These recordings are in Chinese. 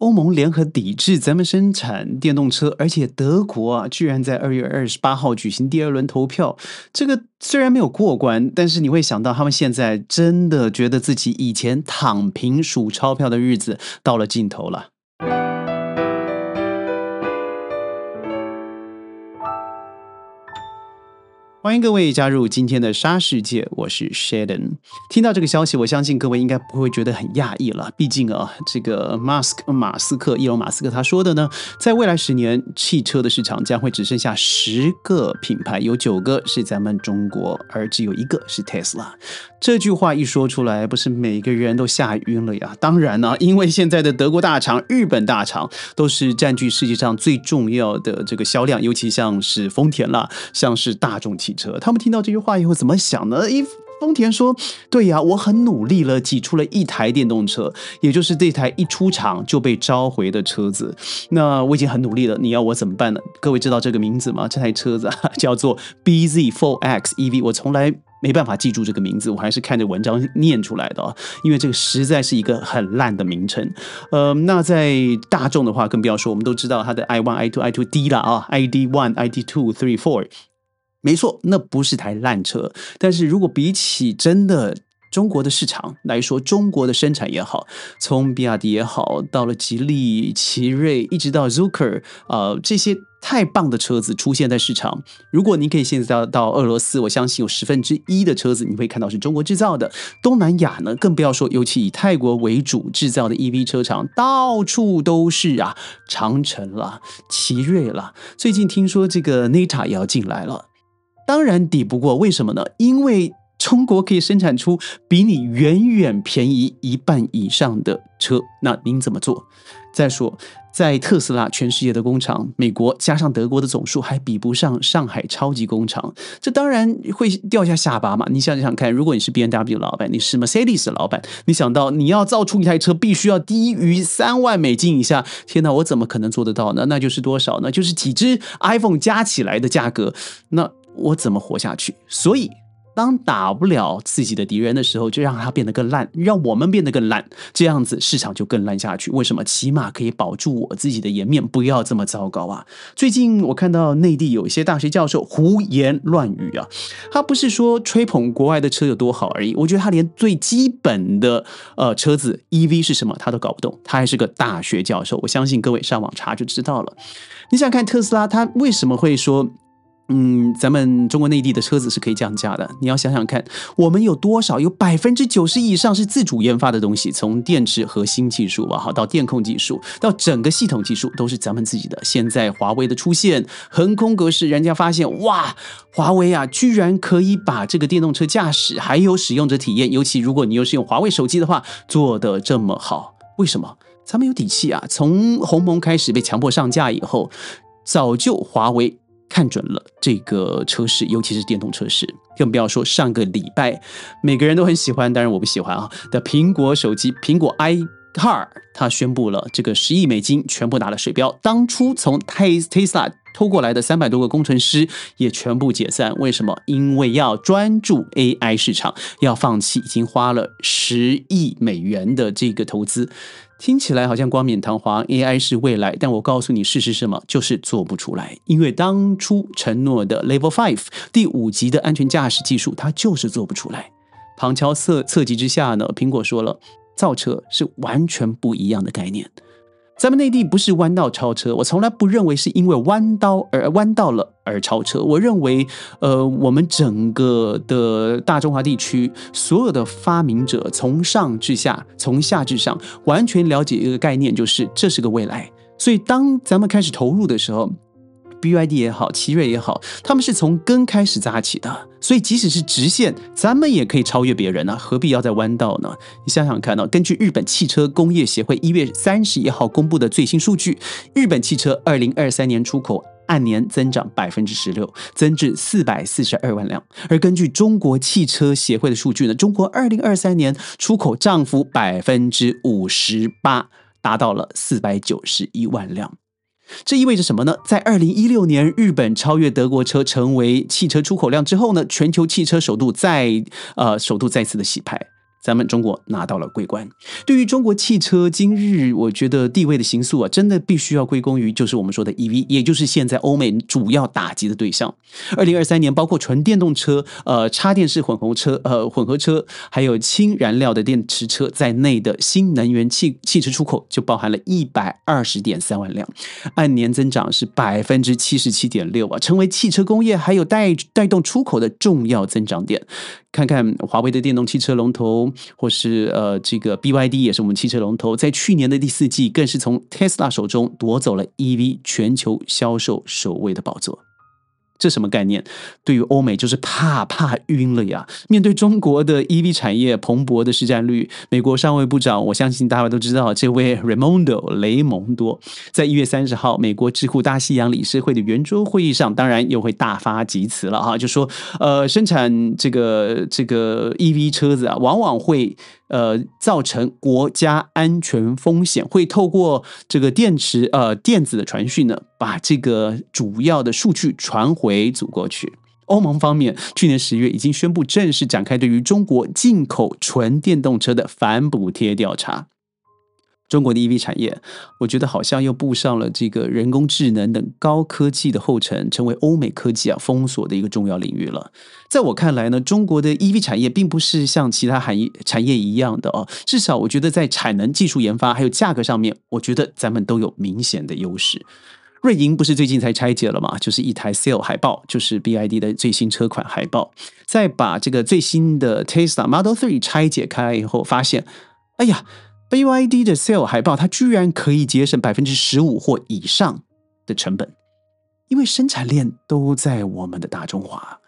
欧盟联合抵制咱们生产电动车，而且德国啊，居然在二月二十八号举行第二轮投票。这个虽然没有过关，但是你会想到，他们现在真的觉得自己以前躺平数钞票的日子到了尽头了。欢迎各位加入今天的沙世界，我是 Sheldon。听到这个消息，我相信各位应该不会觉得很讶异了。毕竟啊，这个 Musk 马斯克，伊隆马斯克他说的呢，在未来十年，汽车的市场将会只剩下十个品牌，有九个是咱们中国，而只有一个是 Tesla。这句话一说出来，不是每个人都吓晕了呀？当然呢，因为现在的德国大厂、日本大厂都是占据世界上最重要的这个销量，尤其像是丰田啦，像是大众汽车，他们听到这句话以后怎么想呢？一丰田说：“对呀，我很努力了，挤出了一台电动车，也就是这台一出厂就被召回的车子。那我已经很努力了，你要我怎么办呢？各位知道这个名字吗？这台车子 叫做 BZ4X EV，我从来。”没办法记住这个名字，我还是看着文章念出来的啊，因为这个实在是一个很烂的名称。呃，那在大众的话更不要说，我们都知道它的 i one i two i two D 了啊，ID one ID two three four，没错，那不是台烂车。但是如果比起真的中国的市场来说，中国的生产也好，从比亚迪也好，到了吉利、奇瑞，一直到 Zucker，呃，这些。太棒的车子出现在市场。如果你可以现在到到俄罗斯，我相信有十分之一的车子你会看到是中国制造的。东南亚呢，更不要说，尤其以泰国为主制造的 EV 车厂到处都是啊，长城了，奇瑞了。最近听说这个 Neta 也要进来了，当然抵不过，为什么呢？因为中国可以生产出比你远远便宜一半以上的车。那您怎么做？再说。在特斯拉全世界的工厂，美国加上德国的总数还比不上上海超级工厂，这当然会掉下下巴嘛。你想想看，如果你是 B N W 老板，你是 Mercedes 老板，你想到你要造出一台车必须要低于三万美金以下，天哪，我怎么可能做得到呢？那就是多少呢？就是几只 iPhone 加起来的价格，那我怎么活下去？所以。当打不了自己的敌人的时候，就让它变得更烂，让我们变得更烂，这样子市场就更烂下去。为什么？起码可以保住我自己的颜面，不要这么糟糕啊！最近我看到内地有一些大学教授胡言乱语啊，他不是说吹捧国外的车有多好而已，我觉得他连最基本的呃车子 EV 是什么他都搞不懂，他还是个大学教授。我相信各位上网查就知道了。你想看特斯拉，他为什么会说？嗯，咱们中国内地的车子是可以降价的。你要想想看，我们有多少有百分之九十以上是自主研发的东西，从电池核心技术吧，好到电控技术，到整个系统技术都是咱们自己的。现在华为的出现，横空格式，人家发现哇，华为啊，居然可以把这个电动车驾驶还有使用者体验，尤其如果你又是用华为手机的话，做得这么好，为什么？咱们有底气啊！从鸿蒙开始被强迫上架以后，早就华为。看准了这个车市，尤其是电动车市，更不要说上个礼拜，每个人都很喜欢，当然我不喜欢啊的苹果手机，苹果 iCar，它宣布了这个十亿美金全部拿了水标，当初从 Tesla 偷过来的三百多个工程师也全部解散，为什么？因为要专注 AI 市场，要放弃已经花了十亿美元的这个投资。听起来好像冠冕堂皇，AI 是未来，但我告诉你，事实什么？就是做不出来。因为当初承诺的 Level Five 第五级的安全驾驶技术，它就是做不出来。旁敲侧侧击之下呢，苹果说了，造车是完全不一样的概念。咱们内地不是弯道超车，我从来不认为是因为弯道而弯道了而超车。我认为，呃，我们整个的大中华地区所有的发明者，从上至下，从下至上，完全了解一个概念，就是这是个未来。所以，当咱们开始投入的时候。BYD 也好，奇瑞也好，他们是从根开始扎起的，所以即使是直线，咱们也可以超越别人呢，何必要在弯道呢？你想想看呢，根据日本汽车工业协会一月三十一号公布的最新数据，日本汽车二零二三年出口按年增长百分之十六，增至四百四十二万辆。而根据中国汽车协会的数据呢，中国二零二三年出口涨幅百分之五十八，达到了四百九十一万辆。这意味着什么呢？在二零一六年，日本超越德国车成为汽车出口量之后呢，全球汽车首度再呃首度再次的洗牌。咱们中国拿到了桂冠。对于中国汽车今日，我觉得地位的形塑啊，真的必须要归功于就是我们说的 EV，也就是现在欧美主要打击的对象。二零二三年，包括纯电动车、呃插电式混合车、呃混合车，还有氢燃料的电池车在内的新能源汽汽车出口就包含了一百二十点三万辆，按年增长是百分之七十七点六啊，成为汽车工业还有带带动出口的重要增长点。看看华为的电动汽车龙头，或是呃这个 BYD 也是我们汽车龙头，在去年的第四季更是从 Tesla 手中夺走了 EV 全球销售首位的宝座。这什么概念？对于欧美就是怕怕晕了呀！面对中国的 EV 产业蓬勃的市占率，美国商务部长，我相信大家都知道，这位 Raimondo 雷蒙多，在一月三十号美国智库大西洋理事会的圆桌会议上，当然又会大发疾词了哈，就说呃，生产这个这个 EV 车子啊，往往会。呃，造成国家安全风险，会透过这个电池呃电子的传讯呢，把这个主要的数据传回祖国去。欧盟方面去年十月已经宣布正式展开对于中国进口纯电动车的反补贴调查。中国的 EV 产业，我觉得好像又步上了这个人工智能等高科技的后尘，成为欧美科技啊封锁的一个重要领域了。在我看来呢，中国的 EV 产业并不是像其他产业产业一样的哦，至少我觉得在产能、技术研发还有价格上面，我觉得咱们都有明显的优势。瑞银不是最近才拆解了吗？就是一台 Sale 海报，就是 BID 的最新车款海报。再把这个最新的 Tesla Model Three 拆解开来以后，发现，哎呀！BYD 的 Sale 海报，它居然可以节省百分之十五或以上的成本，因为生产链都在我们的大中华。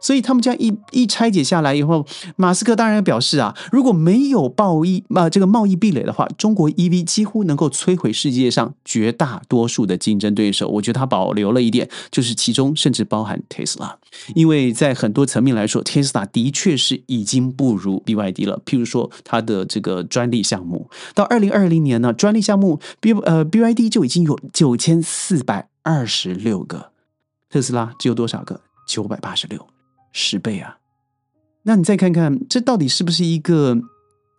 所以他们这样一一拆解下来以后，马斯克当然表示啊，如果没有贸易啊这个贸易壁垒的话，中国 EV 几乎能够摧毁世界上绝大多数的竞争对手。我觉得他保留了一点，就是其中甚至包含 Tesla，因为在很多层面来说，Tesla 的确是已经不如 BYD 了。譬如说它的这个专利项目，到二零二零年呢，专利项目 B 呃 BYD 就已经有九千四百二十六个，特斯拉只有多少个？九百八十六。十倍啊！那你再看看，这到底是不是一个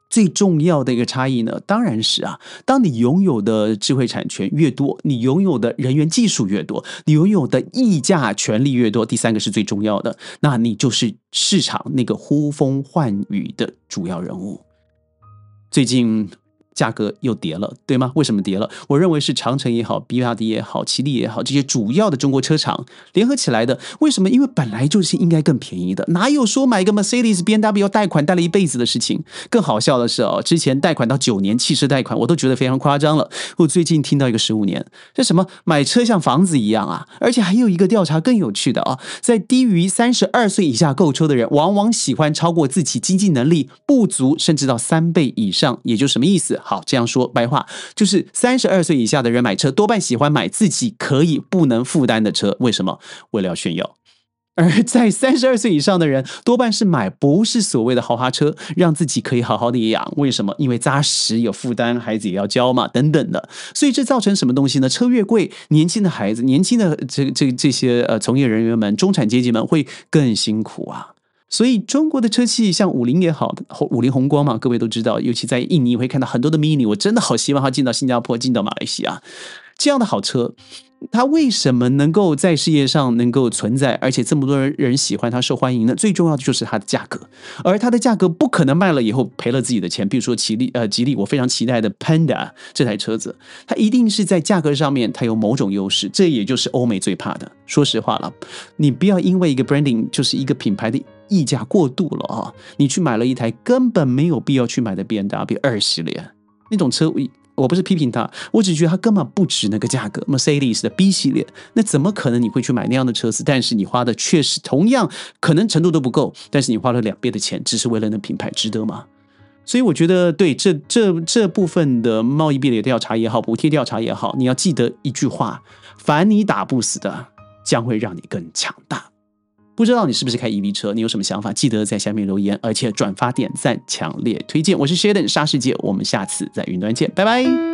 最重要的一个差异呢？当然是啊！当你拥有的智慧产权越多，你拥有的人员技术越多，你拥有的议价权利越多，第三个是最重要的，那你就是市场那个呼风唤雨的主要人物。最近。价格又跌了，对吗？为什么跌了？我认为是长城也好，比亚迪也好，吉利也好，这些主要的中国车厂联合起来的。为什么？因为本来就是应该更便宜的，哪有说买一个 Mercedes、B M W 贷款贷了一辈子的事情？更好笑的是哦，之前贷款到九年汽车贷款，我都觉得非常夸张了。我最近听到一个十五年，这什么买车像房子一样啊？而且还有一个调查更有趣的啊，在低于三十二岁以下购车的人，往往喜欢超过自己经济能力不足，甚至到三倍以上。也就什么意思？好，这样说白话就是三十二岁以下的人买车多半喜欢买自己可以不能负担的车，为什么？为了要炫耀。而在三十二岁以上的人多半是买不是所谓的豪华车，让自己可以好好的养。为什么？因为扎实有负担，孩子也要教嘛，等等的。所以这造成什么东西呢？车越贵，年轻的孩子、年轻的这这这些呃从业人员们、中产阶级们会更辛苦啊。所以中国的车企像五菱也好，五菱宏光嘛，各位都知道，尤其在印尼会看到很多的 Mini，我真的好希望它进到新加坡、进到马来西亚这样的好车。它为什么能够在世界上能够存在，而且这么多人人喜欢它、受欢迎呢？最重要的就是它的价格，而它的价格不可能卖了以后赔了自己的钱。比如说吉利，呃，吉利，我非常期待的 Panda 这台车子，它一定是在价格上面它有某种优势，这也就是欧美最怕的。说实话了，你不要因为一个 branding 就是一个品牌的溢价过度了啊，你去买了一台根本没有必要去买的 B M W 二系列那种车。我不是批评他，我只觉得他根本不值那个价格。Mercedes 的 B 系列，那怎么可能你会去买那样的车子？但是你花的确实同样可能程度都不够，但是你花了两倍的钱，只是为了那品牌，值得吗？所以我觉得，对这这这部分的贸易壁垒调查也好，补贴调查也好，你要记得一句话：凡你打不死的，将会让你更强大。不知道你是不是开 EV 车？你有什么想法？记得在下面留言，而且转发、点赞、强烈推荐。我是 Sheldon 沙世界，我们下次在云端见，拜拜。